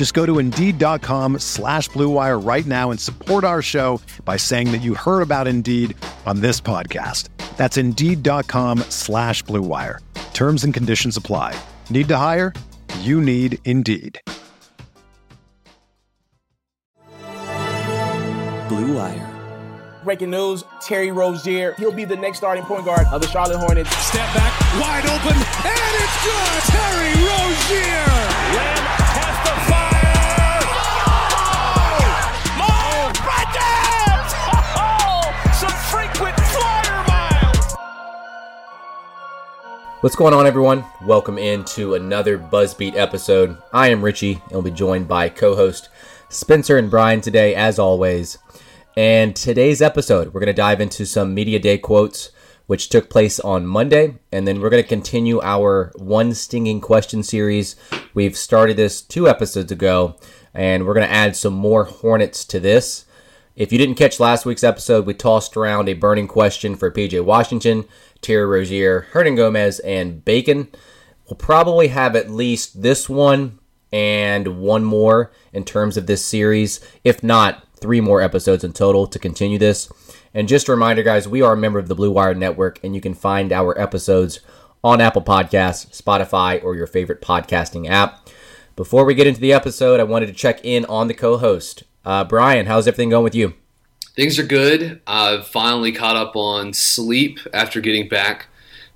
Just go to Indeed.com slash BlueWire right now and support our show by saying that you heard about Indeed on this podcast. That's Indeed.com slash BlueWire. Terms and conditions apply. Need to hire? You need Indeed. Blue Wire. Breaking news, Terry Rozier, he'll be the next starting point guard of the Charlotte Hornets. Step back, wide open, and it's good! Terry Rozier! Lamb What's going on, everyone? Welcome into another Buzzbeat episode. I am Richie, and we'll be joined by co host Spencer and Brian today, as always. And today's episode, we're going to dive into some Media Day quotes, which took place on Monday. And then we're going to continue our One Stinging Question series. We've started this two episodes ago, and we're going to add some more Hornets to this. If you didn't catch last week's episode, we tossed around a burning question for PJ Washington, Terry Rozier, Hernangomez, and Bacon. We'll probably have at least this one and one more in terms of this series. If not, three more episodes in total to continue this. And just a reminder, guys, we are a member of the Blue Wire Network, and you can find our episodes on Apple Podcasts, Spotify, or your favorite podcasting app. Before we get into the episode, I wanted to check in on the co host. Uh, Brian, how's everything going with you? Things are good. I've finally caught up on sleep after getting back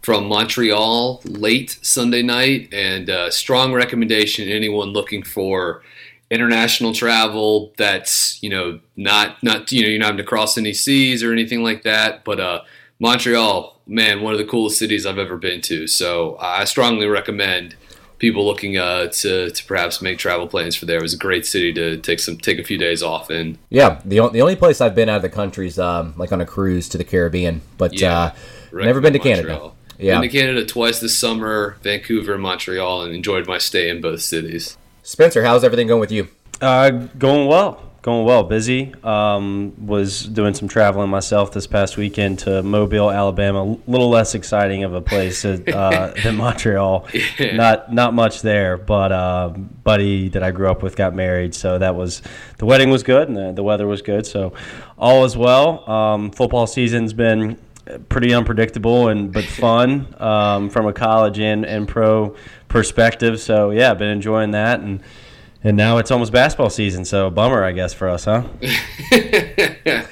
from Montreal late Sunday night, and uh, strong recommendation anyone looking for international travel that's you know not not you know you're not having to cross any seas or anything like that but uh montreal man one of the coolest cities i've ever been to so i strongly recommend people looking uh to to perhaps make travel plans for there it was a great city to take some take a few days off in Yeah, the, o- the only place I've been out of the country is um, like on a cruise to the Caribbean, but Yeah, uh, never been to recommend Canada. Yeah. been to canada twice this summer vancouver and montreal and enjoyed my stay in both cities Spencer, how's everything going with you? Uh, going well. Going well. Busy. Um, was doing some traveling myself this past weekend to Mobile, Alabama. A little less exciting of a place uh, than Montreal. Not not much there, but uh, buddy that I grew up with got married, so that was the wedding was good and the, the weather was good, so all is well. Um, football season's been pretty unpredictable and but fun um, from a college and, and pro perspective. So yeah, been enjoying that and and now it's almost basketball season. So bummer, I guess, for us, huh?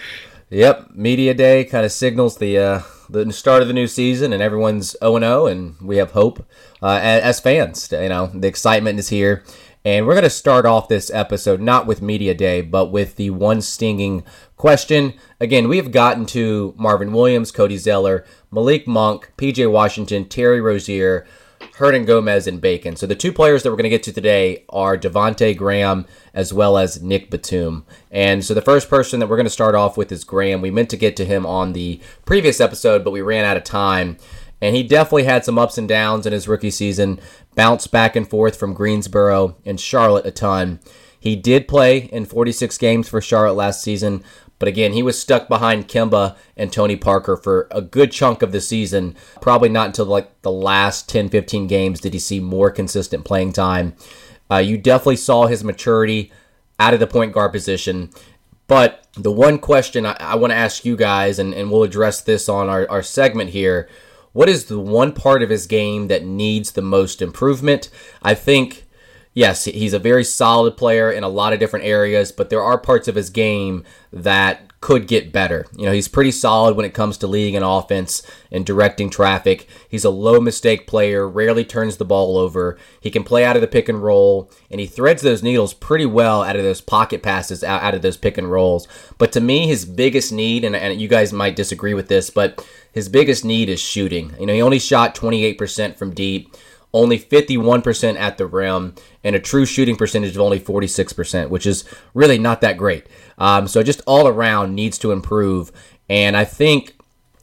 Yep, media day kind of signals the uh, the start of the new season, and everyone's zero and zero, and we have hope uh, as, as fans. You know, the excitement is here, and we're going to start off this episode not with media day, but with the one stinging question. Again, we have gotten to Marvin Williams, Cody Zeller, Malik Monk, PJ Washington, Terry Rozier. Hernangomez and Bacon. So the two players that we're going to get to today are Devonte Graham as well as Nick Batum. And so the first person that we're going to start off with is Graham. We meant to get to him on the previous episode, but we ran out of time. And he definitely had some ups and downs in his rookie season, bounced back and forth from Greensboro and Charlotte a ton. He did play in 46 games for Charlotte last season, but again, he was stuck behind Kemba and Tony Parker for a good chunk of the season. Probably not until like the last 10, 15 games did he see more consistent playing time. Uh, you definitely saw his maturity out of the point guard position. But the one question I, I want to ask you guys, and, and we'll address this on our, our segment here what is the one part of his game that needs the most improvement? I think yes, he's a very solid player in a lot of different areas, but there are parts of his game that could get better. You know, he's pretty solid when it comes to leading an offense and directing traffic. He's a low mistake player, rarely turns the ball over. He can play out of the pick and roll, and he threads those needles pretty well out of those pocket passes, out, of those pick and rolls. But to me, his biggest need, and, and you guys might disagree with this, but his biggest need is shooting. You know, he only shot 28% from deep only 51% at the rim, and a true shooting percentage of only 46%, which is really not that great. Um, so just all around needs to improve. And I think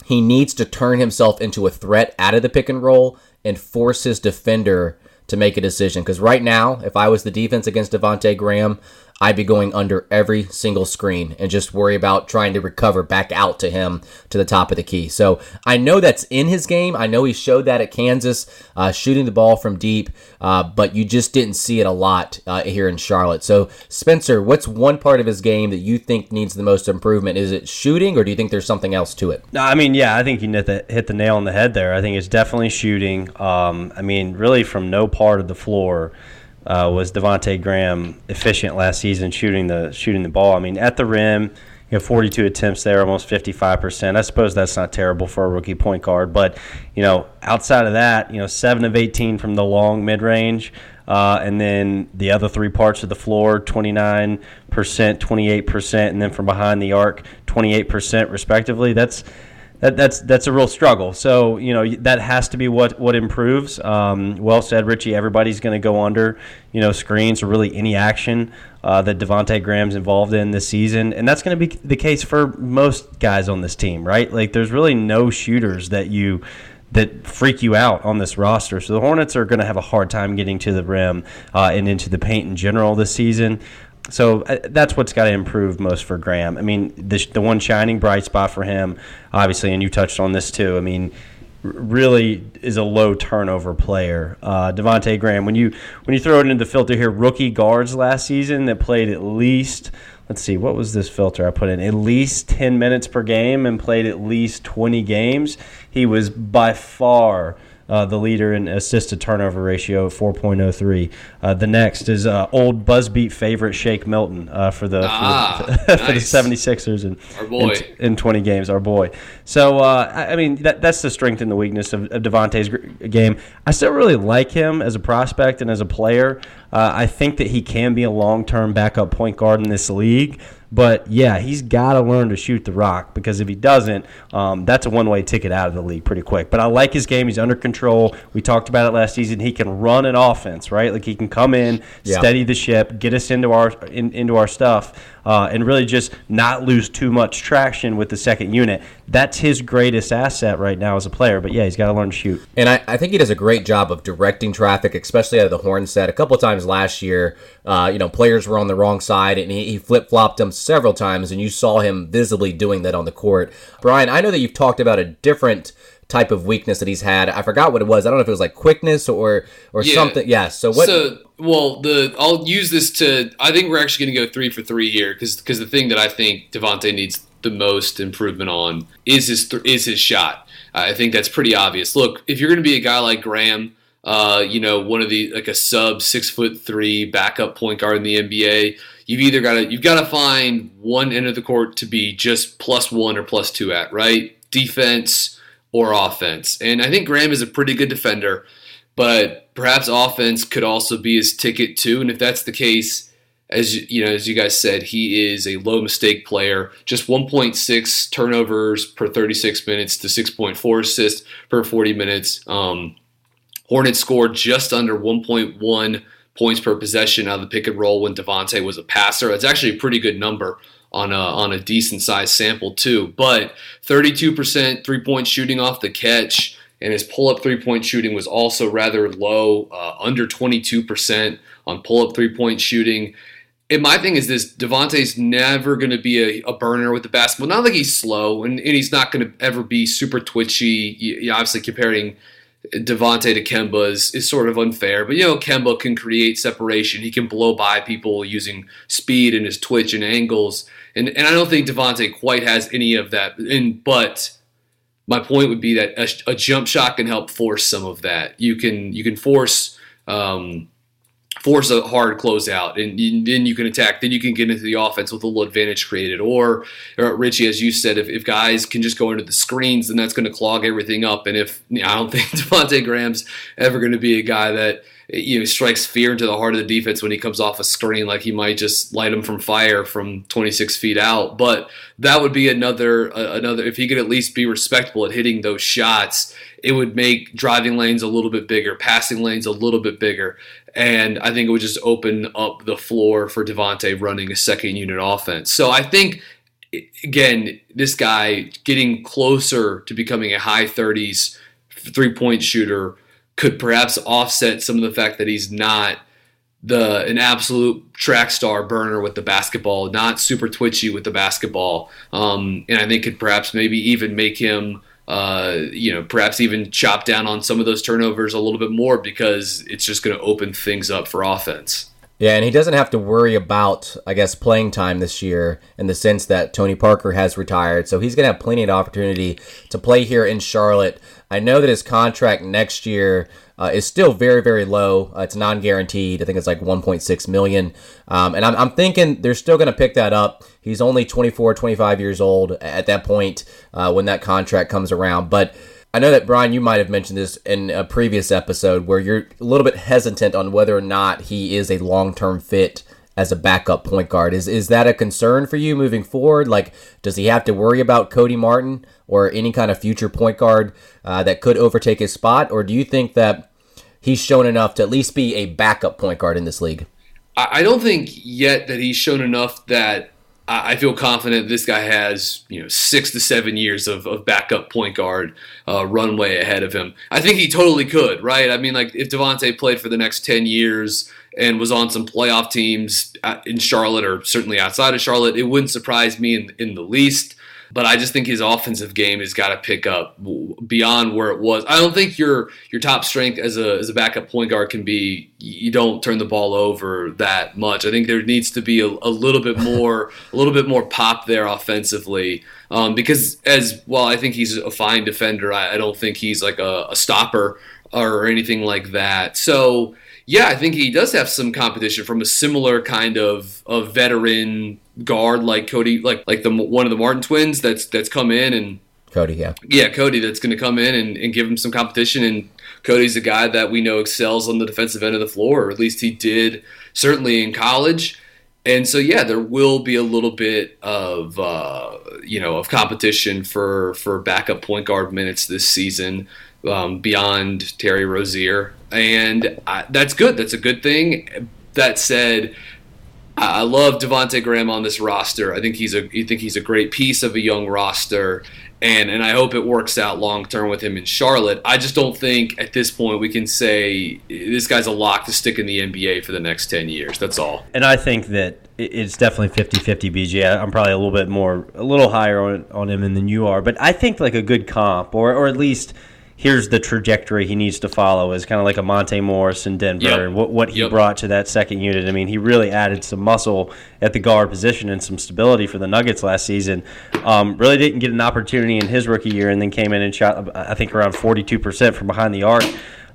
he needs to turn himself into a threat out of the pick and roll and force his defender to make a decision. Because right now, if I was the defense against Devonte Graham, I'd be going under every single screen and just worry about trying to recover back out to him to the top of the key. So I know that's in his game. I know he showed that at Kansas, uh, shooting the ball from deep, uh, but you just didn't see it a lot uh, here in Charlotte. So, Spencer, what's one part of his game that you think needs the most improvement? Is it shooting, or do you think there's something else to it? No, I mean, yeah, I think you hit the, hit the nail on the head there. I think it's definitely shooting. Um, I mean, really from no part of the floor uh, was Devonte Graham efficient last season shooting the shooting the ball. I mean, at the rim, you know, 42 attempts there, almost 55 percent. I suppose that's not terrible for a rookie point guard, but you know, outside of that, you know, seven of 18 from the long mid range. Uh, and then the other three parts of the floor 29%, 28%, and then from behind the arc 28% respectively. That's that, that's that's a real struggle. So you know that has to be what what improves. Um, well said, Richie. Everybody's going to go under you know screens or really any action uh, that Devonte Graham's involved in this season, and that's going to be the case for most guys on this team, right? Like there's really no shooters that you that freak you out on this roster. So the Hornets are going to have a hard time getting to the rim uh, and into the paint in general this season so uh, that's what's got to improve most for Graham. I mean, the, the one shining bright spot for him, obviously, and you touched on this too. I mean, really is a low turnover player. Uh, Devonte Graham, when you when you throw it into the filter here, rookie guards last season that played at least let's see, what was this filter I put in? At least 10 minutes per game and played at least 20 games. He was by far uh, the leader in assist to turnover ratio of 4.03. Uh, the next is uh, old Buzzbeat favorite Shake Milton uh, for the ah, for, the, nice. for the 76ers and in, in 20 games, our boy. So uh, I mean that that's the strength and the weakness of, of Devonte's game. I still really like him as a prospect and as a player. Uh, I think that he can be a long term backup point guard in this league. But yeah, he's got to learn to shoot the rock because if he doesn't, um, that's a one way ticket out of the league pretty quick. But I like his game. He's under control. We talked about it last season. He can run an offense, right? Like he can come in, yeah. steady the ship, get us into our in, into our stuff uh, and really just not lose too much traction with the second unit. That's his greatest asset right now as a player. But yeah, he's got to learn to shoot. And I, I, think he does a great job of directing traffic, especially out of the horn set. A couple times last year, uh, you know, players were on the wrong side, and he, he flip flopped them several times, and you saw him visibly doing that on the court. Brian, I know that you've talked about a different type of weakness that he's had. I forgot what it was. I don't know if it was like quickness or or yeah. something. Yeah. So what? So well, the I'll use this to. I think we're actually going to go three for three here because because the thing that I think Devonte needs the most improvement on is his th- is his shot. I think that's pretty obvious. Look, if you're going to be a guy like Graham. Uh, you know, one of the like a sub six foot three backup point guard in the NBA. You've either got to you've got to find one end of the court to be just plus one or plus two at right defense, or offense. And I think Graham is a pretty good defender, but perhaps offense could also be his ticket too. And if that's the case, as you know, as you guys said, he is a low mistake player. Just 1.6 turnovers per 36 minutes to 6.4 assists per 40 minutes. Um, Hornets scored just under 1.1 points per possession out of the pick and roll when Devonte was a passer. That's actually a pretty good number on a, on a decent sized sample too. But 32% three point shooting off the catch, and his pull up three point shooting was also rather low, uh, under 22% on pull up three point shooting. And my thing is this Devonte's never going to be a, a, burner with the basketball. Not like he's slow, and, and he's not going to ever be super twitchy. You, you obviously, comparing Devonte to Kemba is, is sort of unfair, but you know Kemba can create separation. He can blow by people using speed and his twitch and angles, and and I don't think Devonte quite has any of that. And but my point would be that a, a, jump shot can help force some of that. You can you can force um, force a hard closeout, and you, then you can attack. Then you can get into the offense with a little advantage created. Or, or Richie, as you said, if, if guys can just go into the screens, then that's going to clog everything up. And if you know, I don't think Devonte Graham's ever going to be a guy that you know strikes fear into the heart of the defense when he comes off a screen, like he might just light him from fire from 26 feet out. But that would be another uh, another if he could at least be respectable at hitting those shots. It would make driving lanes a little bit bigger, passing lanes a little bit bigger, and I think it would just open up the floor for Devonte running a second unit offense. So I think again, this guy getting closer to becoming a high 30s three point shooter could perhaps offset some of the fact that he's not the an absolute track star burner with the basketball, not super twitchy with the basketball, um, and I think could perhaps maybe even make him. Uh, you know, perhaps even chop down on some of those turnovers a little bit more because it's just going to open things up for offense. Yeah, and he doesn't have to worry about, I guess, playing time this year in the sense that Tony Parker has retired. So he's going to have plenty of opportunity to play here in Charlotte. I know that his contract next year uh, is still very, very low. Uh, it's non-guaranteed. I think it's like 1.6 million. Um, and I'm, I'm thinking they're still going to pick that up. He's only 24, 25 years old at that point uh, when that contract comes around. But I know that Brian, you might have mentioned this in a previous episode where you're a little bit hesitant on whether or not he is a long-term fit as a backup point guard. Is is that a concern for you moving forward? Like, does he have to worry about Cody Martin or any kind of future point guard uh, that could overtake his spot, or do you think that he's shown enough to at least be a backup point guard in this league? I don't think yet that he's shown enough that I feel confident this guy has you know six to seven years of, of backup point guard uh, runway ahead of him. I think he totally could, right? I mean, like if Devonte played for the next ten years and was on some playoff teams uh, in Charlotte or certainly outside of Charlotte, it wouldn't surprise me in, in the least. But I just think his offensive game has got to pick up beyond where it was. I don't think your your top strength as a as a backup point guard can be you don't turn the ball over that much. I think there needs to be a, a little bit more a little bit more pop there offensively. Um, because as well, I think he's a fine defender. I, I don't think he's like a, a stopper or anything like that. So yeah, I think he does have some competition from a similar kind of, of veteran guard like Cody, like like the one of the Martin twins that's that's come in and Cody, yeah, yeah, Cody that's going to come in and, and give him some competition. And Cody's a guy that we know excels on the defensive end of the floor, or at least he did certainly in college. And so, yeah, there will be a little bit of uh, you know of competition for for backup point guard minutes this season um, beyond Terry Rozier, and I, that's good. That's a good thing. That said, I love Devonte Graham on this roster. I think he's a I think he's a great piece of a young roster, and and I hope it works out long term with him in Charlotte. I just don't think at this point we can say this guy's a lock to stick in the NBA for the next ten years. That's all. And I think that it's definitely 50-50 BJ. I'm probably a little bit more a little higher on on him than you are, but I think like a good comp or or at least here's the trajectory he needs to follow is kind of like a Monte Morris in Denver yep. and what, what he yep. brought to that second unit. I mean, he really added some muscle at the guard position and some stability for the Nuggets last season. Um, really didn't get an opportunity in his rookie year and then came in and shot, I think, around 42% from behind the arc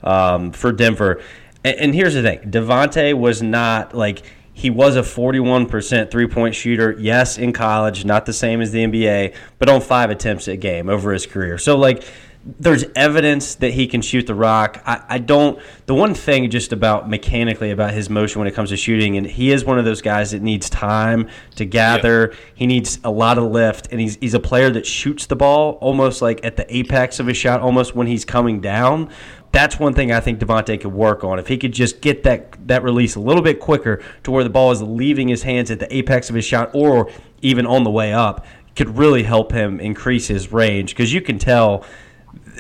um, for Denver. And, and here's the thing Devonte was not like he was a 41% three point shooter, yes, in college, not the same as the NBA, but on five attempts a game over his career. So, like, there's evidence that he can shoot the rock. I, I, don't. The one thing just about mechanically about his motion when it comes to shooting, and he is one of those guys that needs time to gather. Yep. He needs a lot of lift, and he's he's a player that shoots the ball almost like at the apex of his shot, almost when he's coming down. That's one thing I think Devonte could work on. If he could just get that that release a little bit quicker to where the ball is leaving his hands at the apex of his shot, or even on the way up, could really help him increase his range because you can tell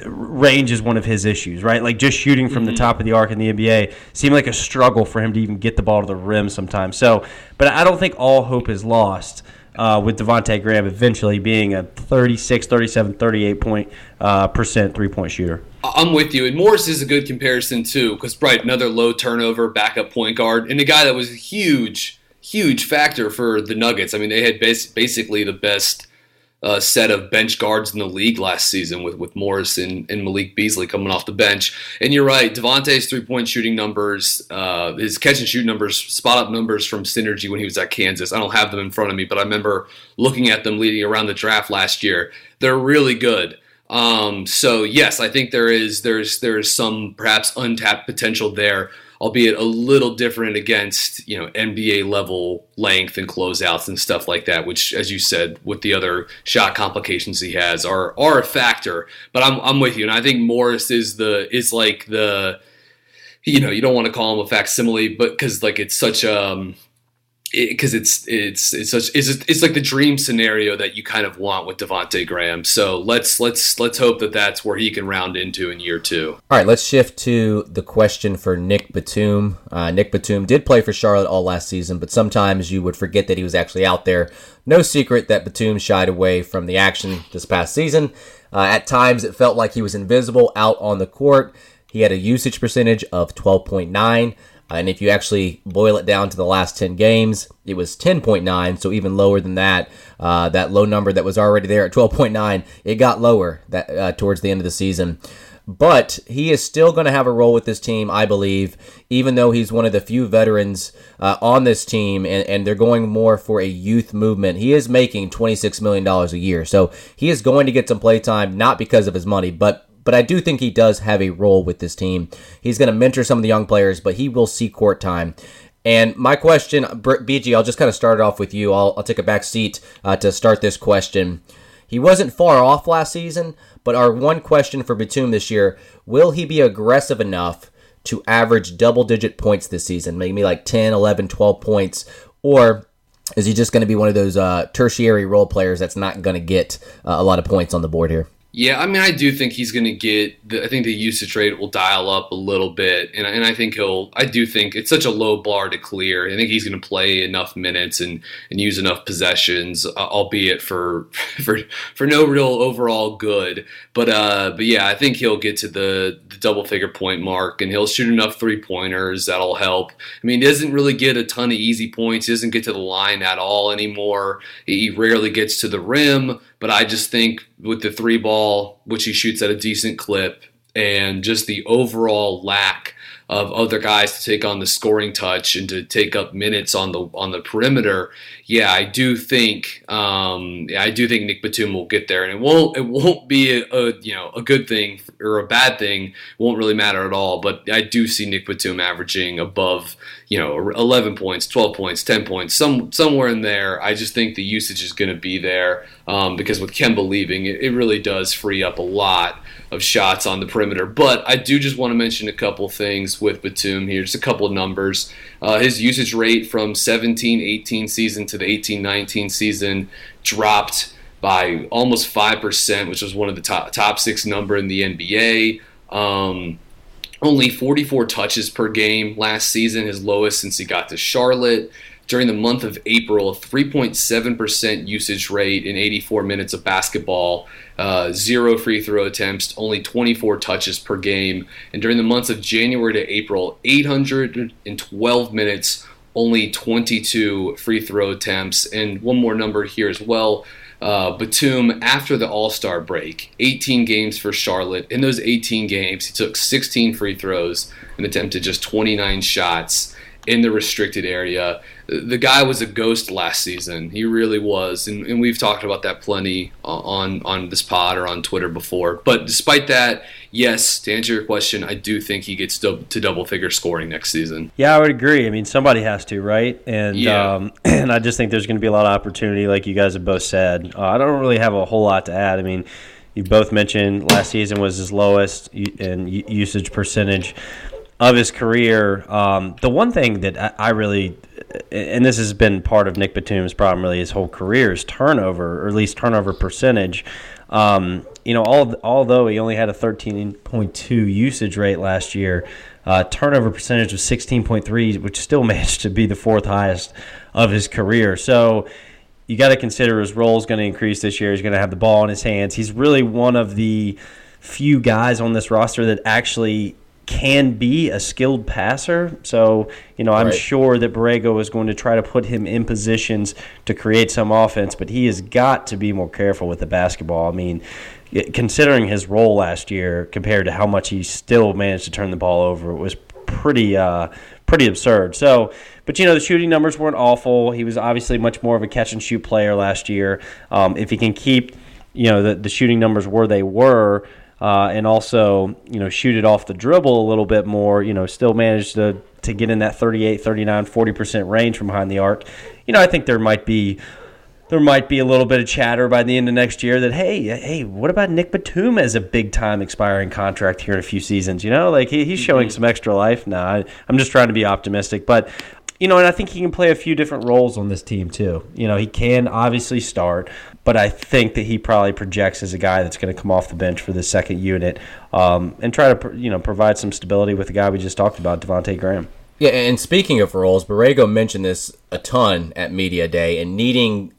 range is one of his issues, right? Like just shooting from mm-hmm. the top of the arc in the NBA seemed like a struggle for him to even get the ball to the rim sometimes. So, but I don't think all hope is lost. Uh, with Devonte Graham eventually being a 36, 37, 38 point uh, percent three point shooter. I'm with you, and Morris is a good comparison too, because right, another low turnover backup point guard, and a guy that was a huge, huge factor for the Nuggets. I mean, they had bas- basically the best uh, set of bench guards in the league last season with, with Morris and, and Malik Beasley coming off the bench. And you're right, Devonte's three point shooting numbers, uh, his catch and shoot numbers, spot up numbers from Synergy when he was at Kansas. I don't have them in front of me, but I remember looking at them leading around the draft last year. They're really good. Um, so yes, I think there is there's there's some perhaps untapped potential there albeit a little different against you know NBA level length and closeouts and stuff like that. Which, as you said, with the other shot complications he has, are are a factor. But I'm I'm with you, and I think Morris is the is like the you know you don't want to call him a facsimile, but because like it's such um because it, it's it's it's such it's it's like the dream scenario that you kind of want with Devonte Graham. So let's let's let's hope that that's where he can round into in year two. All right, let's shift to the question for Nick Batum. Uh, Nick Batum did play for Charlotte all last season, but sometimes you would forget that he was actually out there. No secret that Batum shied away from the action this past season. Uh, at times, it felt like he was invisible out on the court. He had a usage percentage of 12.9. And if you actually boil it down to the last 10 games, it was 10.9, so even lower than that. Uh, that low number that was already there at 12.9, it got lower that uh, towards the end of the season. But he is still going to have a role with this team, I believe, even though he's one of the few veterans uh, on this team and, and they're going more for a youth movement. He is making $26 million a year. So he is going to get some play time, not because of his money, but but I do think he does have a role with this team. He's going to mentor some of the young players, but he will see court time. And my question, BG, I'll just kind of start it off with you. I'll, I'll take a back seat uh, to start this question. He wasn't far off last season, but our one question for Batum this year will he be aggressive enough to average double digit points this season? Maybe like 10, 11, 12 points? Or is he just going to be one of those uh, tertiary role players that's not going to get uh, a lot of points on the board here? Yeah, I mean, I do think he's going to get. The, I think the usage rate will dial up a little bit, and, and I think he'll. I do think it's such a low bar to clear. I think he's going to play enough minutes and, and use enough possessions, uh, albeit for for for no real overall good. But uh, but yeah, I think he'll get to the, the double figure point mark, and he'll shoot enough three pointers that'll help. I mean, he doesn't really get a ton of easy points. He doesn't get to the line at all anymore. He rarely gets to the rim. But I just think with the three ball, which he shoots at a decent clip, and just the overall lack of other guys to take on the scoring touch and to take up minutes on the on the perimeter. Yeah, I do think um, I do think Nick Batum will get there, and it won't it won't be a, a, you know a good thing or a bad thing. It won't really matter at all. But I do see Nick Batum averaging above you know 11 points, 12 points, 10 points, some somewhere in there. I just think the usage is going to be there um, because with Kemba leaving, it, it really does free up a lot of shots on the perimeter. But I do just want to mention a couple things with Batum here, just a couple numbers. Uh, his usage rate from 17 18 season to the 18 19 season dropped by almost 5%, which was one of the top, top six number in the NBA. Um, only 44 touches per game last season, his lowest since he got to Charlotte during the month of April, a 3.7% usage rate in 84 minutes of basketball, uh, zero free throw attempts, only 24 touches per game. And during the months of January to April, 812 minutes, only 22 free throw attempts. And one more number here as well. Uh, Batum, after the All Star break, 18 games for Charlotte. In those 18 games, he took 16 free throws and attempted just 29 shots in the restricted area the guy was a ghost last season. He really was, and, and, we've talked about that plenty on on this pod or on Twitter before. But despite that, yes, to answer your question, I do think he gets to, to double figure scoring next season. Yeah, I would agree. I mean, somebody has to, right? And yeah. um, and I just think there's going to be a lot of opportunity, like you guys have both said. Uh, I don't really have a whole lot to add. I mean. You both mentioned last season was his lowest in usage percentage of his career. Um, the one thing that I really, and this has been part of Nick Batum's problem really his whole career is turnover, or at least turnover percentage. Um, you know, all, although he only had a 13.2 usage rate last year, uh, turnover percentage was 16.3, which still managed to be the fourth highest of his career. So you got to consider his role is going to increase this year. He's going to have the ball in his hands. He's really one of the few guys on this roster that actually can be a skilled passer. So, you know, I'm Right. sure that Borrego is going to try to put him in positions to create some offense, but he has got to be more careful with the basketball. I mean, considering his role last year compared to how much he still managed to turn the ball over, it was pretty uh, pretty absurd. So, but you know, the shooting numbers weren't awful. He was obviously much more of a catch and shoot player last year. Um, if he can keep, you know, the, the shooting numbers where they were, uh, and also, you know, shoot it off the dribble a little bit more, you know, still manage to to get in that 38, 39, 40% range from behind the arc. You know, I think there might be there might be a little bit of chatter by the end of next year that hey, hey, what about Nick Batum as a big time expiring contract here in a few seasons? You know, like he, he's showing some extra life. Nah, I, I'm just trying to be optimistic, but you know, and I think he can play a few different roles on this team too. You know, he can obviously start, but I think that he probably projects as a guy that's going to come off the bench for the second unit um, and try to you know provide some stability with the guy we just talked about, Devonte Graham. Yeah, and speaking of roles, Borrego mentioned this a ton at Media Day and needing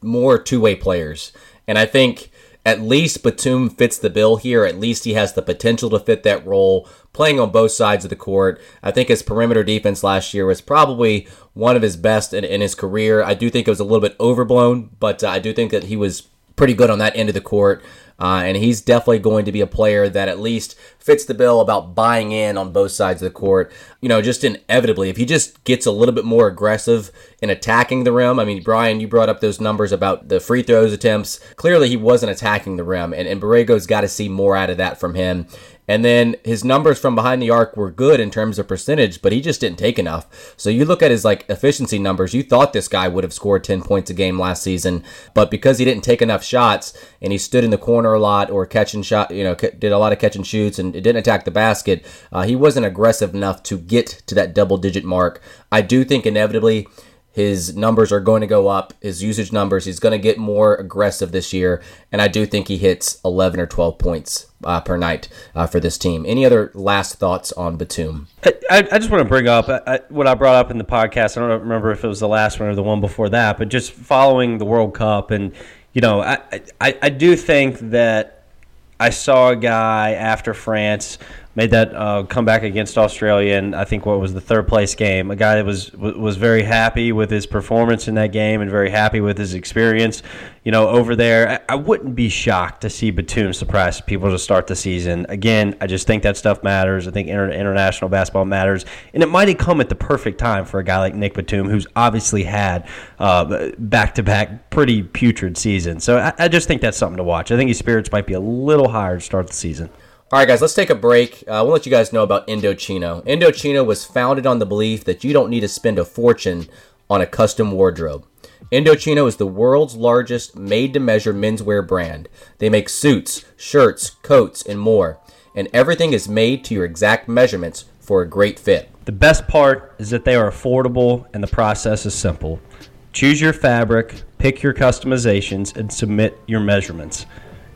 more two way players. And I think at least Batum fits the bill here. At least he has the potential to fit that role, playing on both sides of the court. I think his perimeter defense last year was probably one of his best in, in his career. I do think it was a little bit overblown, but uh, I do think that he was pretty good on that end of the court. Uh, and he's definitely going to be a player that at least fits the bill about buying in on both sides of the court. You know, just inevitably, if he just gets a little bit more aggressive in attacking the rim. I mean, Brian, you brought up those numbers about the free throws attempts. Clearly, he wasn't attacking the rim, and, and Borrego's got to see more out of that from him. And then his numbers from behind the arc were good in terms of percentage, but he just didn't take enough. So you look at his like efficiency numbers, you thought this guy would have scored 10 points a game last season, but because he didn't take enough shots and he stood in the corner a lot or catching shot, you know, did a lot of catch and shoots and didn't attack the basket, uh, he wasn't aggressive enough to get to that double digit mark. I do think inevitably his numbers are going to go up, his usage numbers. He's going to get more aggressive this year, and I do think he hits 11 or 12 points uh, per night uh, for this team. Any other last thoughts on Batum? I, I just want to bring up I, what I brought up in the podcast. I don't remember if it was the last one or the one before that, but just following the World Cup, and you know, I, I, I do think that I saw a guy after France made that uh, comeback against Australia, and I think what was the third place game. A guy that was was very happy with his performance in that game and very happy with his experience, you know, over there. I, I wouldn't be shocked to see Batum surprise people to start the season. Again, I just think that stuff matters. I think inter- international basketball matters, and it might have come at the perfect time for a guy like Nick Batum, who's obviously had back to back pretty putrid seasons. So I, I just think that's something to watch. I think his spirits might be a little higher to start the season. All right, guys, let's take a break. Uh, we'll let you guys know about Indochino. Indochino was founded on the belief that you don't need to spend a fortune on a custom wardrobe. Indochino is the world's largest made to measure menswear brand. They make suits, shirts, coats, and more. And everything is made to your exact measurements for a great fit. The best part is that they are affordable and the process is simple. Choose your fabric, pick your customizations, and submit your measurements.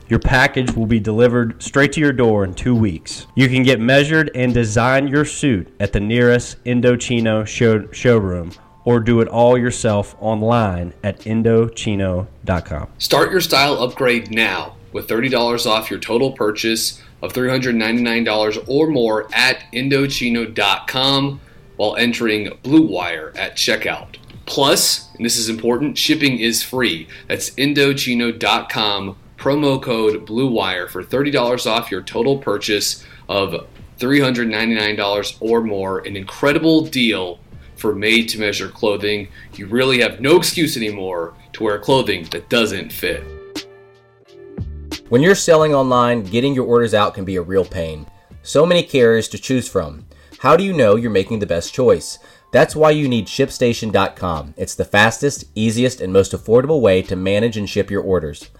Your package will be delivered straight to your door in two weeks. You can get measured and design your suit at the nearest Indochino show- showroom or do it all yourself online at Indochino.com. Start your style upgrade now with $30 off your total purchase of $399 or more at Indochino.com while entering Blue Wire at checkout. Plus, and this is important, shipping is free. That's Indochino.com, promo code Blue Wire for $30 off your total purchase of $399 or more. An incredible deal for made to measure clothing. You really have no excuse anymore to wear clothing that doesn't fit. When you're selling online, getting your orders out can be a real pain. So many carriers to choose from. How do you know you're making the best choice? That's why you need ShipStation.com. It's the fastest, easiest, and most affordable way to manage and ship your orders.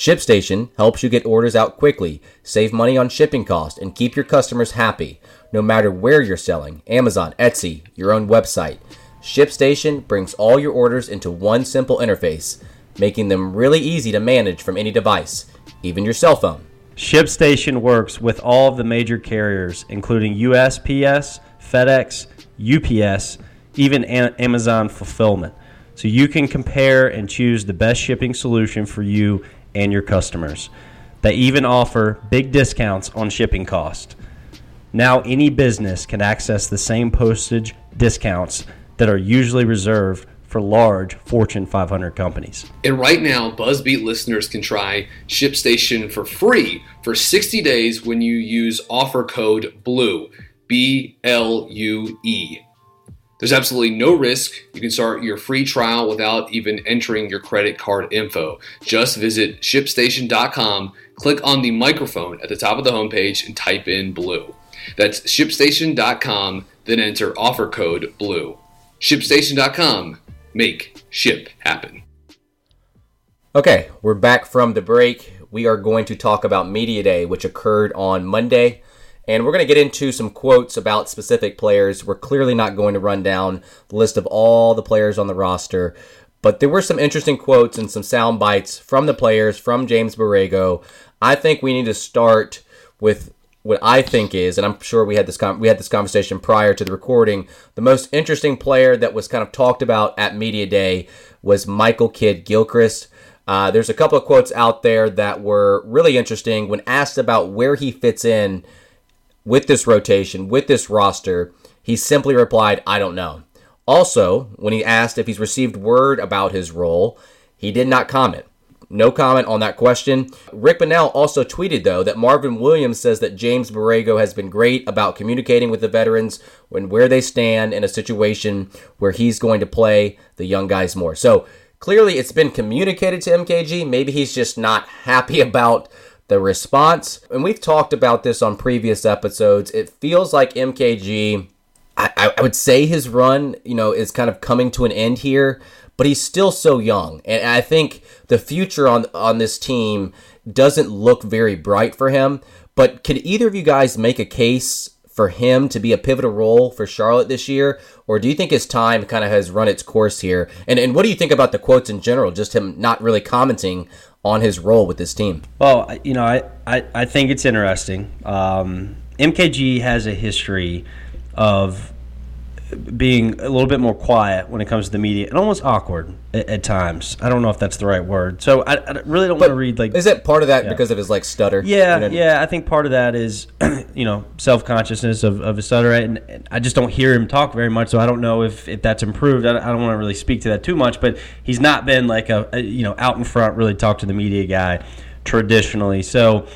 ShipStation helps you get orders out quickly, save money on shipping costs, and keep your customers happy, no matter where you're selling Amazon, Etsy, your own website. ShipStation brings all your orders into one simple interface, making them really easy to manage from any device, even your cell phone. ShipStation works with all of the major carriers, including USPS, FedEx, UPS, even Amazon Fulfillment. So you can compare and choose the best shipping solution for you and your customers. They even offer big discounts on shipping cost. Now any business can access the same postage discounts that are usually reserved for large Fortune 500 companies. And right now, BuzzBeat listeners can try ShipStation for free for 60 days when you use offer code BLUE, B L U E. There's absolutely no risk. You can start your free trial without even entering your credit card info. Just visit shipstation.com, click on the microphone at the top of the homepage, and type in BLUE. That's shipstation.com, then enter offer code BLUE. ShipStation.com. Make ship happen. Okay, we're back from the break. We are going to talk about Media Day, which occurred on Monday. And we're going to get into some quotes about specific players. We're clearly not going to run down the list of all the players on the roster, but there were some interesting quotes and some sound bites from the players, from James Borrego. I think we need to start with what I think is, and I'm sure we had this we had this conversation prior to the recording. The most interesting player that was kind of talked about at media day was Michael Kidd Gilchrist. Uh, there's a couple of quotes out there that were really interesting when asked about where he fits in with this rotation, with this roster. He simply replied, "I don't know." Also, when he asked if he's received word about his role, he did not comment. No comment on that question. Rick Bonnell also tweeted, though, that Marvin Williams says that James Borrego has been great about communicating with the veterans when where they stand in a situation where he's going to play the young guys more. So clearly it's been communicated to MKG. Maybe he's just not happy about the response. And we've talked about this on previous episodes. It feels like MKG, I, I would say his run, you know, is kind of coming to an end here but he's still so young. And I think the future on on this team doesn't look very bright for him. But could either of you guys make a case for him to be a pivotal role for Charlotte this year? Or do you think his time kind of has run its course here? And and what do you think about the quotes in general? Just him not really commenting on his role with this team. Well, you know, I, I, I think it's interesting. Um, MKG has a history of being a little bit more quiet when it comes to the media and almost awkward at, at times. I don't know if that's the right word. So I, I really don't want to read like. Is it part of that yeah. because of his like stutter? Yeah, you know? yeah. I think part of that is, you know, self consciousness of, of his stutter, and, and, I just don't hear him talk very much. So I don't know if, if that's improved. I, I don't want to really speak to that too much, but he's not been like a, a you know out in front really talk to the media guy traditionally. So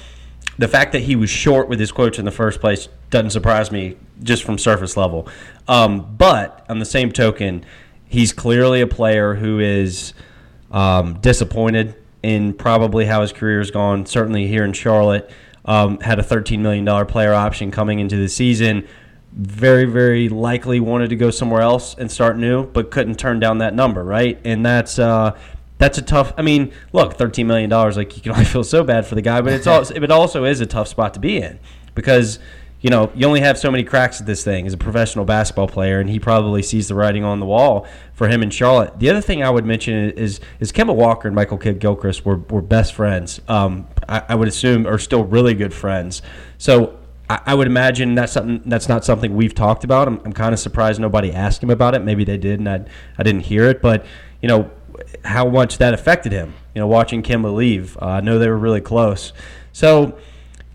the fact that he was short with his quotes in the first place doesn't surprise me just from surface level. Um, but on the same token, he's clearly a player who is um, disappointed in probably how his career has gone. Certainly here in Charlotte, um, had a $13 million player option coming into the season. Very, very likely wanted to go somewhere else and start new, but couldn't turn down that number, right? And that's uh, that's a tough. I mean, look, thirteen million dollars. Like you can only feel so bad for the guy, but it's also it also is a tough spot to be in because you know, you only have so many cracks at this thing as a professional basketball player, and he probably sees the writing on the wall for him in Charlotte. The other thing I would mention is is Kemba Walker and Michael Kidd Gilchrist were, were best friends. Um, I, I, would assume are still really good friends. So I, I, would imagine that's something that's not something we've talked about. I'm, I'm kind of surprised nobody asked him about it. Maybe they did, and I I didn't hear it. But you know how much that affected him. You know, watching Kemba leave. Uh, I know they were really close. So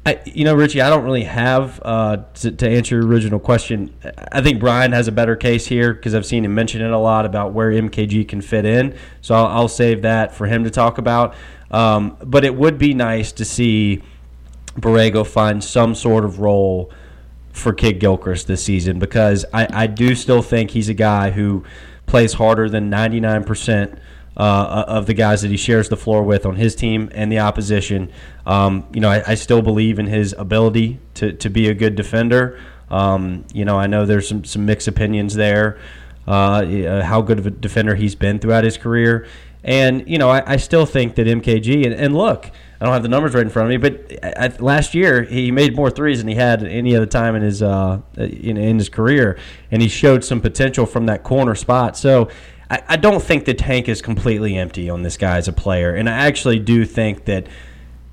I, you know, Richie, I don't really have uh, to, to, answer your original question. I think Brian has a better case here because I've seen him mention it a lot about where MKG can fit in. So I'll, I'll save that for him to talk about. Um, but it would be nice to see Borrego find some sort of role for Kidd Gilchrist this season because I, I do still think he's a guy who plays harder than 99% uh, of the guys that he shares the floor with on his team and the opposition. Um, you know, I, I, still believe in his ability to, to be a good defender. Um, you know, I know there's some, some mixed opinions there, uh, uh how good of a defender he's been throughout his career. And, you know, I, I still think that MKG, and, and, look, I don't have the numbers right in front of me, but I, last year he made more threes than he had any other time in his uh, in, in his career, and he showed some potential from that corner spot. So I, I don't think the tank is completely empty on this guy as a player, and I actually do think that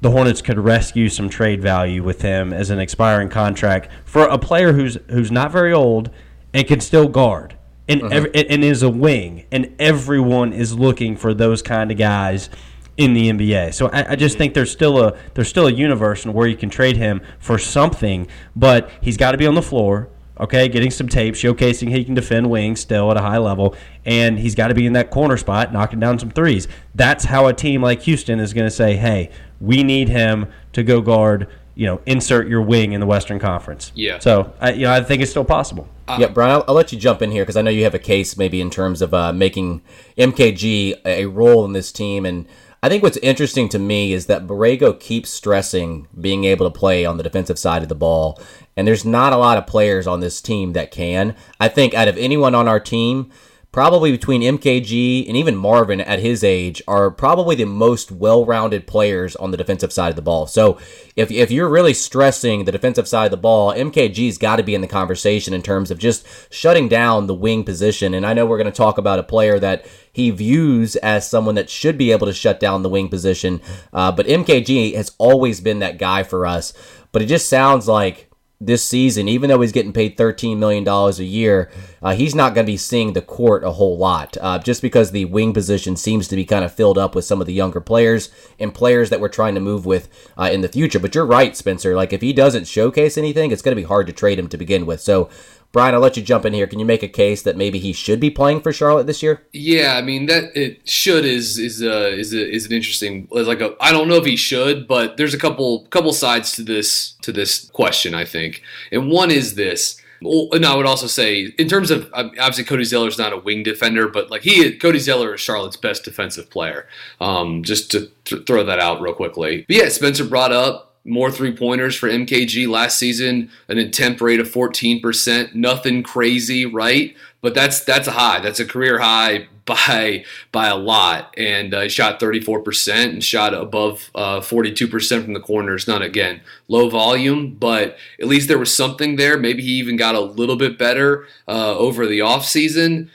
the Hornets could rescue some trade value with him as an expiring contract for a player who's who's not very old and can still guard and uh-huh. every, and is a wing, and everyone is looking for those kind of guys in the NBA. So I, I, just think there's still a there's still a universe in where you can trade him for something, but he's got to be on the floor. Okay, getting some tape showcasing he can defend wings still at a high level, and he's got to be in that corner spot, knocking down some threes. That's how a team like Houston is going to say, "Hey, we need him to go guard." You know, insert your wing in the Western Conference. Yeah. So, I, you know, I think it's still possible. Uh, yeah, Brian, I'll, I'll, let you jump in here because I know you have a case maybe in terms of uh, making MKG a role in this team and I think what's interesting to me is that Borrego keeps stressing being able to play on the defensive side of the ball. And there's not a lot of players on this team that can. I think out of anyone on our team, probably between MKG and even Marvin at his age are probably the most well-rounded players on the defensive side of the ball. So if, if you're really stressing the defensive side of the ball, MKG's got to be in the conversation in terms of just shutting down the wing position. And I know we're going to talk about a player that he views as someone that should be able to shut down the wing position. Uh, but MKG has always been that guy for us. But it just sounds like this season, even though he's getting paid $13 million a year, uh, he's not going to be seeing the court a whole lot uh, just because the wing position seems to be kind of filled up with some of the younger players and players that we're trying to move with uh, in the future. But you're right, Spencer. Like, if he doesn't showcase anything, it's going to be hard to trade him to begin with. So Brian, I'll let you jump in here. Can you make a case that maybe he should be playing for Charlotte this year? Yeah, I mean that it should is is uh, is a, is an interesting like a I don't know if he should, but there's a couple couple sides to this to this question I think, and one is this. And I would also say, in terms of obviously Cody Zeller is not a wing defender, but like he, Cody Zeller is Charlotte's best defensive player. Um, just to th- throw that out real quickly. But yeah, Spencer brought up more three pointers for MKG last season, an attempt rate of 14%. Nothing crazy, right? But that's that's a high. That's a career high by by a lot. And uh, shot 34% and shot above uh, 42% from the corners. Not again low volume, but at least there was something there. Maybe he even got a little bit better uh, over the offseason.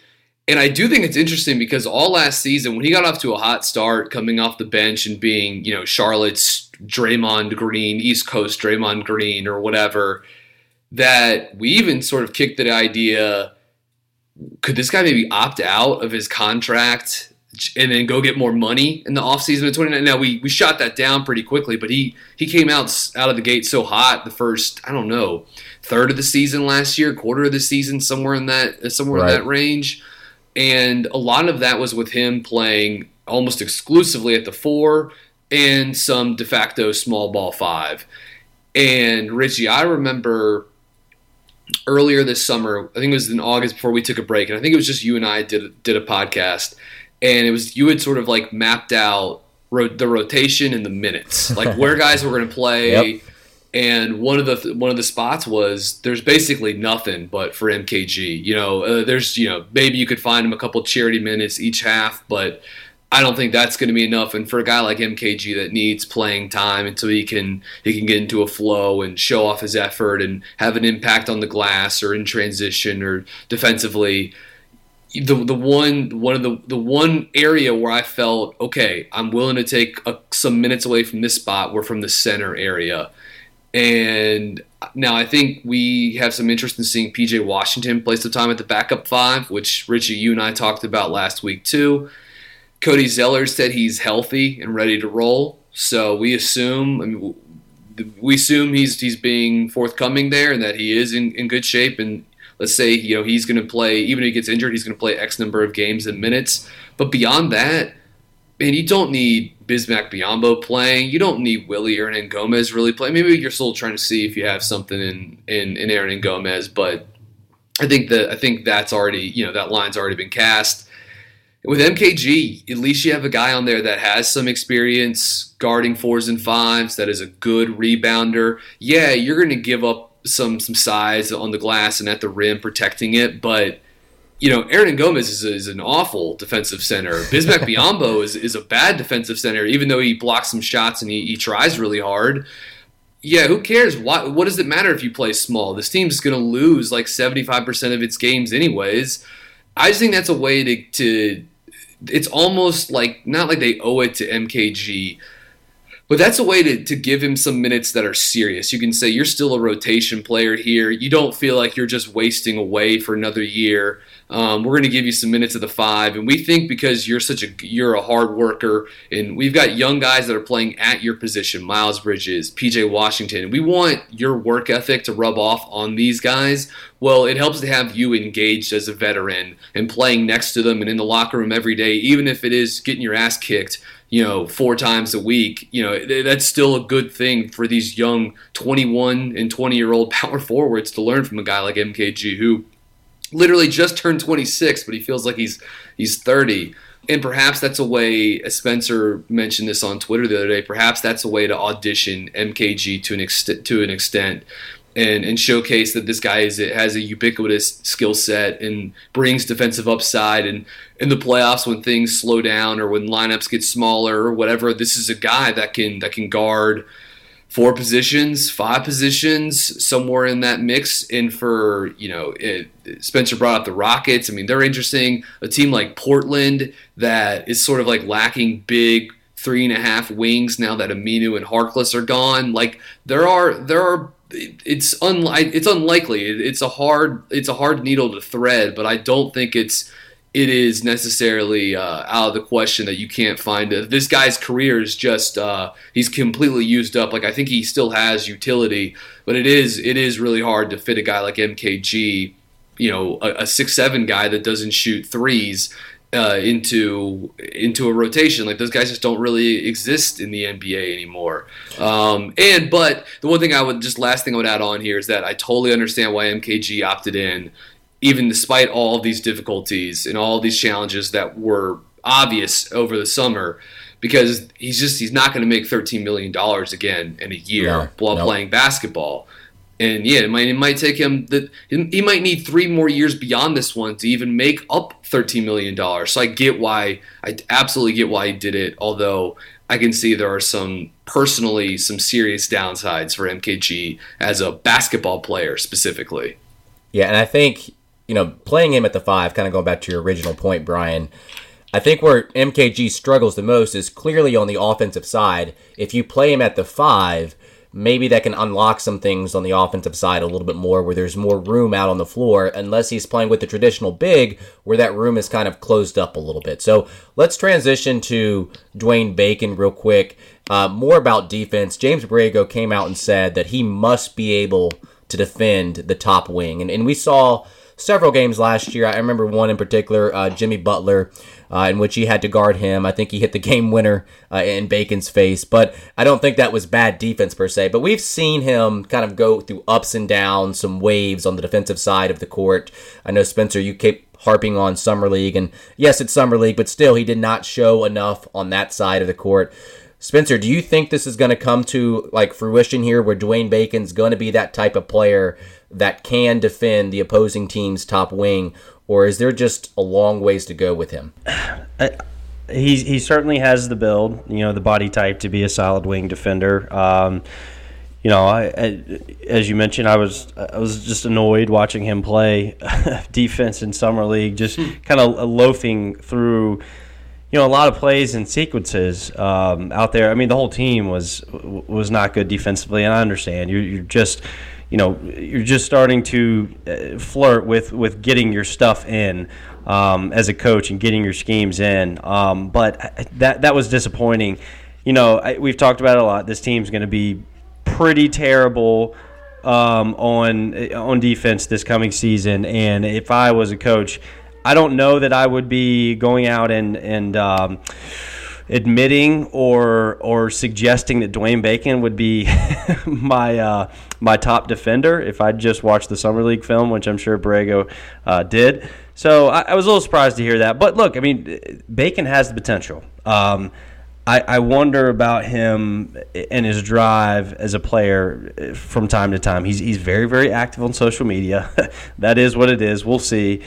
And I do think it's interesting because all last season, when he got off to a hot start, coming off the bench and being, you know, Charlotte's Draymond Green, East Coast Draymond Green, or whatever, that we even sort of kicked the idea could this guy maybe opt out of his contract and then go get more money in the offseason of 29 now we, we shot that down pretty quickly but he he came out out of the gate so hot the first i don't know third of the season last year quarter of the season somewhere in that somewhere right. in that range and a lot of that was with him playing almost exclusively at the four and some de facto small ball five. And Richie, I remember earlier this summer, I think it was in August before we took a break, and I think it was just you and I did did a podcast, and it was you had sort of like mapped out ro- the rotation and the minutes, like where guys were going to play. Yep. And one of the one of the spots was there's basically nothing but for MKG. You know, uh, there's you know maybe you could find him a couple charity minutes each half, but I don't think that's going to be enough. And for a guy like MKG that needs playing time until he can he can get into a flow and show off his effort and have an impact on the glass or in transition or defensively, the the one one of the the one area where I felt okay, I'm willing to take a, some minutes away from this spot were from the center area. And now I think we have some interest in seeing PJ Washington play some time at the backup five, which Richie, you and I talked about last week too. Cody Zeller said he's healthy and ready to roll. So we assume I mean, we assume he's he's being forthcoming there and that he is in, in good shape. And let's say you know he's going to play even if he gets injured, he's going to play X number of games and minutes. But beyond that, man, you don't need Bismack Biyombo playing. You don't need Willie Willy Hernangomez really playing. Maybe you're still trying to see if you have something in in, in Hernangomez, but I think that I think that's already you know that line's already been cast with MKG, at least you have a guy on there that has some experience guarding fours and fives, that is a good rebounder. Yeah, you're going to give up some some size on the glass and at the rim protecting it, but you know, Hernangomez is, is an awful defensive center. Bismack Biyombo is, is a bad defensive center, even though he blocks some shots and he, he tries really hard. Yeah, who cares? What, what does it matter if you play small? This team's going to lose like 75% of its games, anyways. I just think that's a way to, to it's almost like not like they owe it to MKG, But that's a way to, to give him some minutes that are serious. You can say you're still a rotation player here. You don't feel like you're just wasting away for another year. Um, we're going to give you some minutes of the five, and we think because you're such a you're a hard worker, and we've got young guys that are playing at your position, Miles Bridges, PJ Washington. We want your work ethic to rub off on these guys. Well, it helps to have you engaged as a veteran and playing next to them and in the locker room every day, even if it is getting your ass kicked you know, four times a week, you know, that's still a good thing for these young 21 and 20 year old power forwards to learn from a guy like MKG who literally just turned 26, but he feels like he's he's 30. And perhaps that's a way, uh, Spencer mentioned this on Twitter the other day, perhaps that's a way to audition MKG to an extent, to an extent and, and showcase that this guy is has a ubiquitous skill set and brings defensive upside. And in the playoffs, when things slow down or when lineups get smaller or whatever, this is a guy that can that can guard – four positions, five positions, somewhere in that mix. And for, you know, it, Spencer brought up the Rockets. I mean, they're interesting. A team like Portland that is sort of like lacking big three and a half wings now that Aminu and Harkless are gone. Like there are there are it's unlike it's unlikely. It's a hard it's a hard needle to thread, but I don't think it's it is necessarily uh, out of the question that you can't find it. This guy's career is just uh, he's completely used up. Like I think he still has utility, but it is it is really hard to fit a guy like MKG, you know, a, a six seven guy that doesn't shoot threes. Uh, into into a rotation. Like those guys just don't really exist in the NBA anymore. Um, and but the one thing I would just last thing I would add on here is that I totally understand why MKG opted in even despite all these difficulties and all these challenges that were obvious over the summer because he's just he's not going to make 13 million dollars again in a year no, while playing basketball and yeah it might it might take him that he might need three more years beyond this one to even make up 13 million dollars so i get why i absolutely get why he did it although i can see there are some personally some serious downsides for mkg as a basketball player specifically yeah and i think you know, playing him at the five, kind of going back to your original point, Brian, I think where MKG struggles the most is clearly on the offensive side. If you play him at the five, maybe that can unlock some things on the offensive side a little bit more where there's more room out on the floor, unless he's playing with the traditional big where that room is kind of closed up a little bit. So let's transition to Dwayne Bacon real quick. Uh, more about defense. James Borrego came out and said that he must be able to defend the top wing. And, and we saw several games last year. I remember one in particular, uh, Jimmy Butler, uh, in which he had to guard him. I think he hit the game winner uh, in Bacon's face, but I don't think that was bad defense per se. But we've seen him kind of go through ups and downs, some waves on the defensive side of the court. I know Spencer, you keep harping on summer league, and yes, it's summer league, but still, he did not show enough on that side of the court. Spencer, do you think this is going to come to like fruition here where Dwayne Bacon's going to be that type of player that can defend the opposing team's top wing, or is there just a long ways to go with him? he he certainly has the build, you know, the body type to be a solid wing defender. Um, you know, I, I, as you mentioned, I was I was just annoyed watching him play defense in summer league, just hmm. kind of loafing through you know a lot of plays and sequences um, out there. I mean, the whole team was was not good defensively, and I understand you're, you're just you know you're just starting to uh, flirt with with getting your stuff in um, as a coach and getting your schemes in. Um, but that that was disappointing. You know, I, we've talked about it a lot. This team's going to be pretty terrible. Um, on on defense this coming season, and if I was a coach, I don't know that I would be going out and and um, admitting or or suggesting that Dwayne Bacon would be my uh, my top defender if I just watched the summer league film, which I'm sure Borrego uh, did. So I, I, was a little surprised to hear that. But look, I mean, Bacon has the potential. Um, I, I wonder about him and his drive as a player from time to time. He's he's very very active on social media. that is what it is. We'll see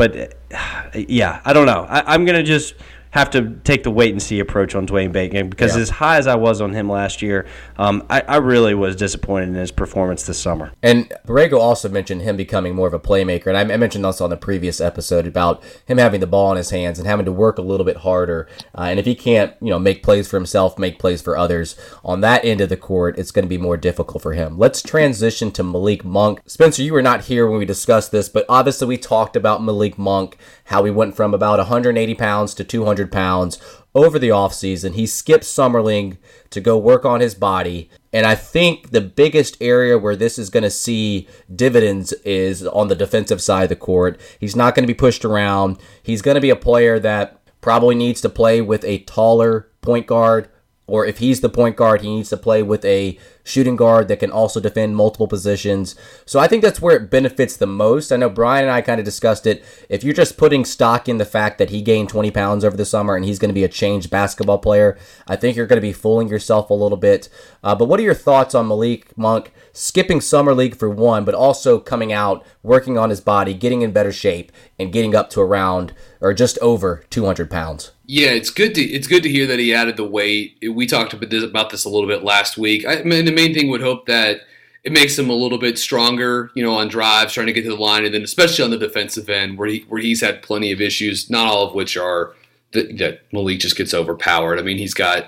but yeah, I don't know. I, am gonna just have to take the wait and see approach on Dwayne Bacon because Yeah. as high as I was on him last year, um, I, I really was disappointed in his performance this summer. And Borrego also mentioned him becoming more of a playmaker, and I I mentioned also on the previous episode about him having the ball in his hands and having to work a little bit harder. Uh, and if he can't, you know, make plays for himself, make plays for others on that end of the court, it's going to be more difficult for him. Let's transition to Malik Monk. Spencer, you were not here when we discussed this, but obviously we talked about Malik Monk, how he went from about 180 pounds to 200 pounds over the offseason. He skipped Summer League to go work on his body. And I think the biggest area where this is going to see dividends is on the defensive side of the court. He's not going to be pushed around. He's going to be a player that probably needs to play with a taller point guard, or if he's the point guard, he needs to play with a shooting guard that can also defend multiple positions. So I think that's where it benefits the most. I know Brian and I kind of discussed it. If you're just putting stock in the fact that he gained 20 pounds over the summer and he's going to be a changed basketball player, I think you're going to be fooling yourself a little bit. Uh, but what are your thoughts on Malik Monk skipping summer league for one, but also coming out, working on his body, getting in better shape, and getting up to around or just over 200 pounds? Yeah, it's good to it's good to hear that he added the weight. We talked about this, about this a little bit last week. I mean, the main thing would hope that it makes him a little bit stronger, you know, on drives, trying to get to the line, and then especially on the defensive end where he where he's had plenty of issues, not all of which are that, that Malik just gets overpowered. I mean, he's got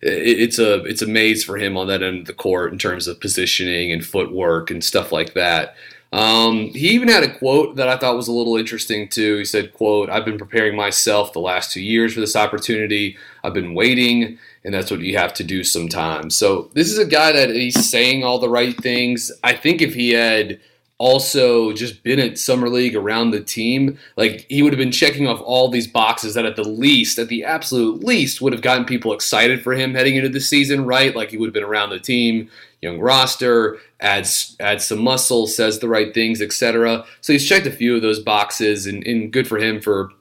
it- it's a it's a maze for him on that end of the court in terms of positioning and footwork and stuff like that. Um, he even had a quote that I thought was a little interesting too. He said, "quote I've been preparing myself the last two years for this opportunity. I've been waiting, and that's what you have to do sometimes." So this is a guy that he's saying all the right things. I think if he had also just been at summer league around the team, like he would have been checking off all these boxes that at the least, at the absolute least, would have gotten people excited for him heading into the season, right? Like he would have been around the team, young roster, adds adds some muscle, says the right things, etc. So he's checked a few of those boxes, and, and good for him for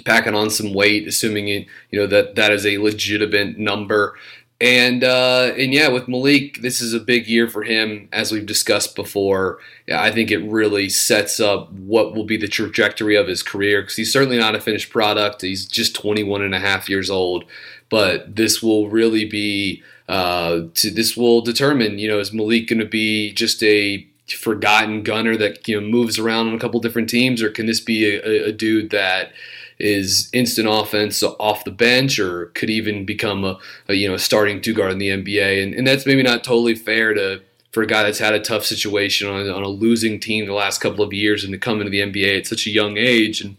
packing on some weight, assuming it, you know that that is a legitimate number. And uh, and yeah, with Malik, this is a big year for him, as we've discussed before. Yeah, I think it really sets up what will be the trajectory of his career because he's certainly not a finished product. He's just 21 and a half years old, but this will really be uh, to, this will determine. You know, is Malik going to be just a forgotten gunner that you know moves around on a couple different teams, or can this be a, a, a dude that is instant offense off the bench, or could even become a, a you know starting two guard in the NBA? And, and that's maybe not totally fair to for a guy that's had a tough situation on, on a losing team the last couple of years and to come into the NBA at such a young age and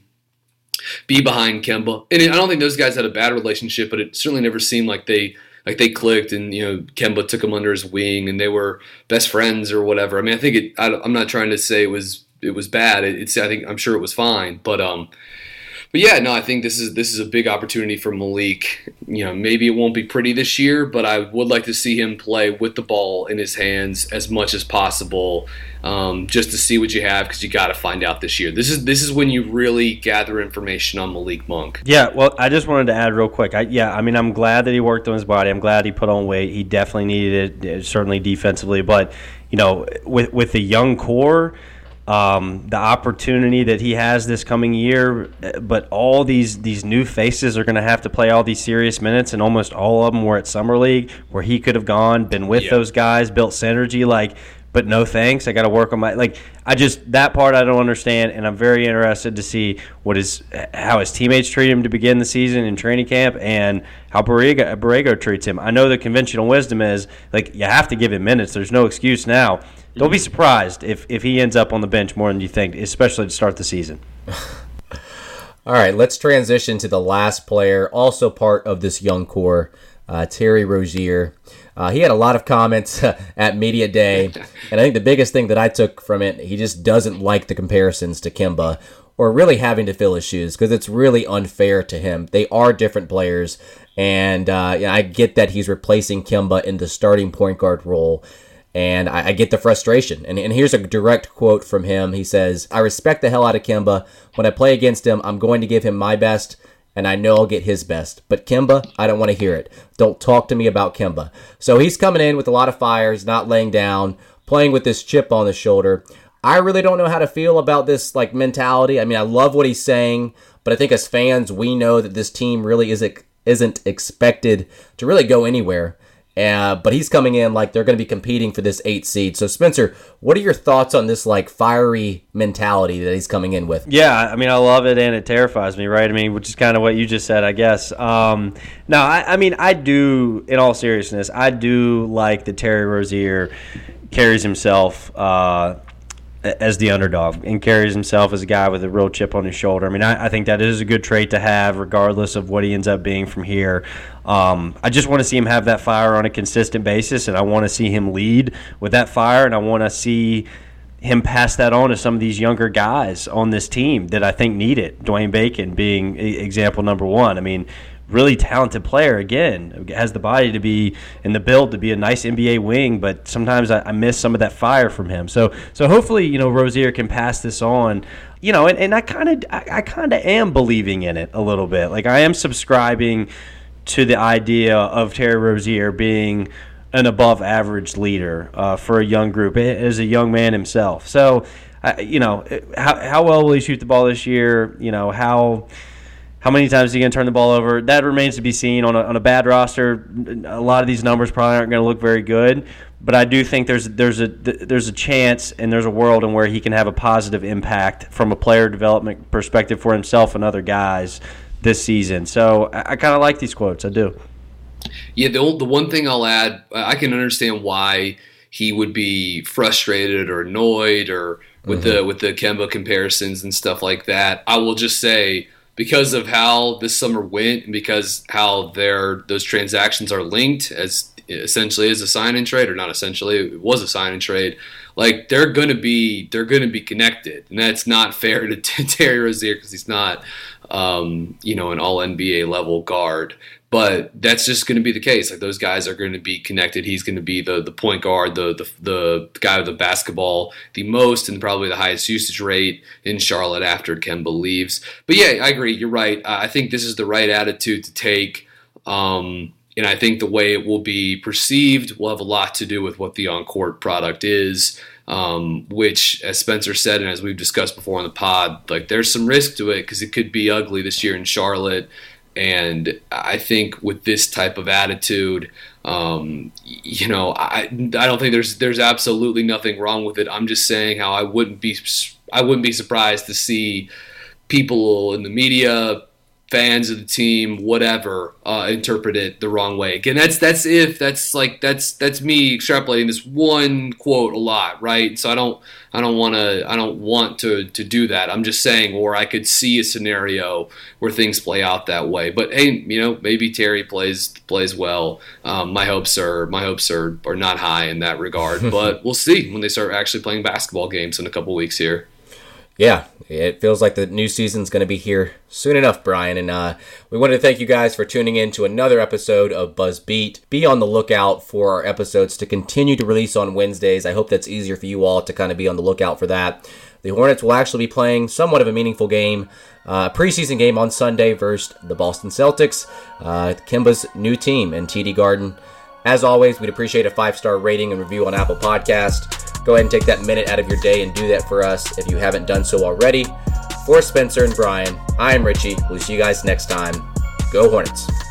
be behind Kemba. And I don't think those guys had a bad relationship, but it certainly never seemed like they like they clicked and you know Kemba took him under his wing and they were best friends or whatever. I mean, I think it. I, am not trying to say it was it was bad. It, it's I think I'm sure it was fine, but um. But yeah, no, I think this is this is a big opportunity for Malik. You know, maybe it won't be pretty this year, but I would like to see him play with the ball in his hands as much as possible, um, just to see what you have because you got to find out this year. This is this is when you really gather information on Malik Monk. Yeah, well, I just wanted to add real quick. I, yeah, I mean, I'm glad that he worked on his body. I'm glad he put on weight. He definitely needed it, certainly defensively. But you know, with with the young core, um, the opportunity that he has this coming year, but all these these new faces are going to have to play all these serious minutes, and almost all of them were at summer league where he could have gone, been with Yeah. those guys, built synergy. Like, but no thanks. I got to work on my like. I just that part I don't understand, and I'm very interested to see what is how his teammates treat him to begin the season in training camp, and how Borrego, Borrego treats him. I know the conventional wisdom is like you have to give him minutes. There's no excuse now. Don't be surprised if, if he ends up on the bench more than you think, especially to start the season. All right, let's transition to the last player, also part of this young core, uh, Terry Rozier. Uh, he had a lot of comments at Media Day, and I think the biggest thing that I took from it, he just doesn't like the comparisons to Kemba or really having to fill his shoes because it's really unfair to him. They are different players, and uh, yeah, I get that he's replacing Kemba in the starting point guard role. And I, I get the frustration. And, and here's a direct quote from him. He says, I respect the hell out of Kemba. When I play against him, I'm going to give him my best, and I know I'll get his best. But Kemba, I don't want to hear it. Don't talk to me about Kemba. So he's coming in with a lot of fires, not laying down, playing with this chip on his shoulder. I really don't know how to feel about this like mentality. I mean, I love what he's saying, but I think as fans, we know that this team really isn't isn't expected to really go anywhere. Uh, but he's coming in like they're going to be competing for this eight seed. So Spencer, what are your thoughts on this like fiery mentality that he's coming in with? Yeah, I mean, I love it and it terrifies me, right? I mean, which is kind of what you just said, I guess. Um, now, I, I mean, I do, in all seriousness, I do like that Terry Rozier carries himself uh, as the underdog and carries himself as a guy with a real chip on his shoulder. I mean, I, I, think that is a good trait to have, regardless of what he ends up being from here. Um, I just want to see him have that fire on a consistent basis, and I want to see him lead with that fire, and I want to see him pass that on to some of these younger guys on this team that I think need it. Dwayne Bacon being example number one. I mean, really talented player. Again, has the body to be in the build to be a nice NBA wing, but sometimes I, I miss some of that fire from him. So so hopefully you know Rozier can pass this on. You know, and, and I kind of I, I kind of am believing in it a little bit. Like I am subscribing to the idea of Terry Rozier being an above average leader uh, for a young group as a young man himself. So, you know, how, how well will he shoot the ball this year? You know, how how many times is he going to turn the ball over? That remains to be seen. On a, on a bad roster, a lot of these numbers probably aren't going to look very good. But I do think there's there's a there's a chance and there's a world in where he can have a positive impact from a player development perspective for himself and other guys this season. So I, I kind of like these quotes. I do. Yeah, the old, the one thing I'll add, I can understand why he would be frustrated or annoyed or with mm-hmm. the with the Kemba comparisons and stuff like that. I will just say because of how this summer went and because how their those transactions are linked as essentially as a sign and trade or not essentially it was a sign and trade like they're gonna be they're gonna be connected. And that's not fair to Terry Rozier because he's not um, you know an all NBA level guard but that's just going to be the case. Like those guys are going to be connected. He's going to be the the point guard, the, the the guy with the basketball the most and probably the highest usage rate in Charlotte after Kemba leaves. But yeah, I agree. You're right. I think this is the right attitude to take. Um, and I think the way it will be perceived will have a lot to do with what the on court product is. Um, which, as Spencer said, and as we've discussed before on the pod, like there's some risk to it because it could be ugly this year in Charlotte. And I think with this type of attitude, um, you know, I I don't think there's there's absolutely nothing wrong with it. I'm just saying how I wouldn't be I wouldn't be surprised to see people in the media fans of the team, whatever, uh, interpret it the wrong way. Again, that's that's if that's like that's that's me extrapolating this one quote a lot, right? So I don't I don't want to I don't want to to do that. I'm just saying, or I could see a scenario where things play out that way. But hey, you know, maybe Terry plays plays well. Um, my hopes are my hopes are are not high in that regard, but we'll see when they start actually playing basketball games in a couple weeks here yeah, it feels like the new season's going to be here soon enough, Brian. And uh, we want to thank you guys for tuning in to another episode of Buzz Beat. Be on the lookout for our episodes to continue to release on Wednesdays. I hope that's easier for you all to kind of be on the lookout for that. The Hornets will actually be playing somewhat of a meaningful game, uh, preseason game on Sunday versus the Boston Celtics, uh, Kemba's new team in TD Garden. As always, we'd appreciate a five star rating and review on Apple Podcast go ahead and take that minute out of your day and do that for us if you haven't done so already. For Spencer and Brian, I am Richie. We'll see you guys next time. Go Hornets.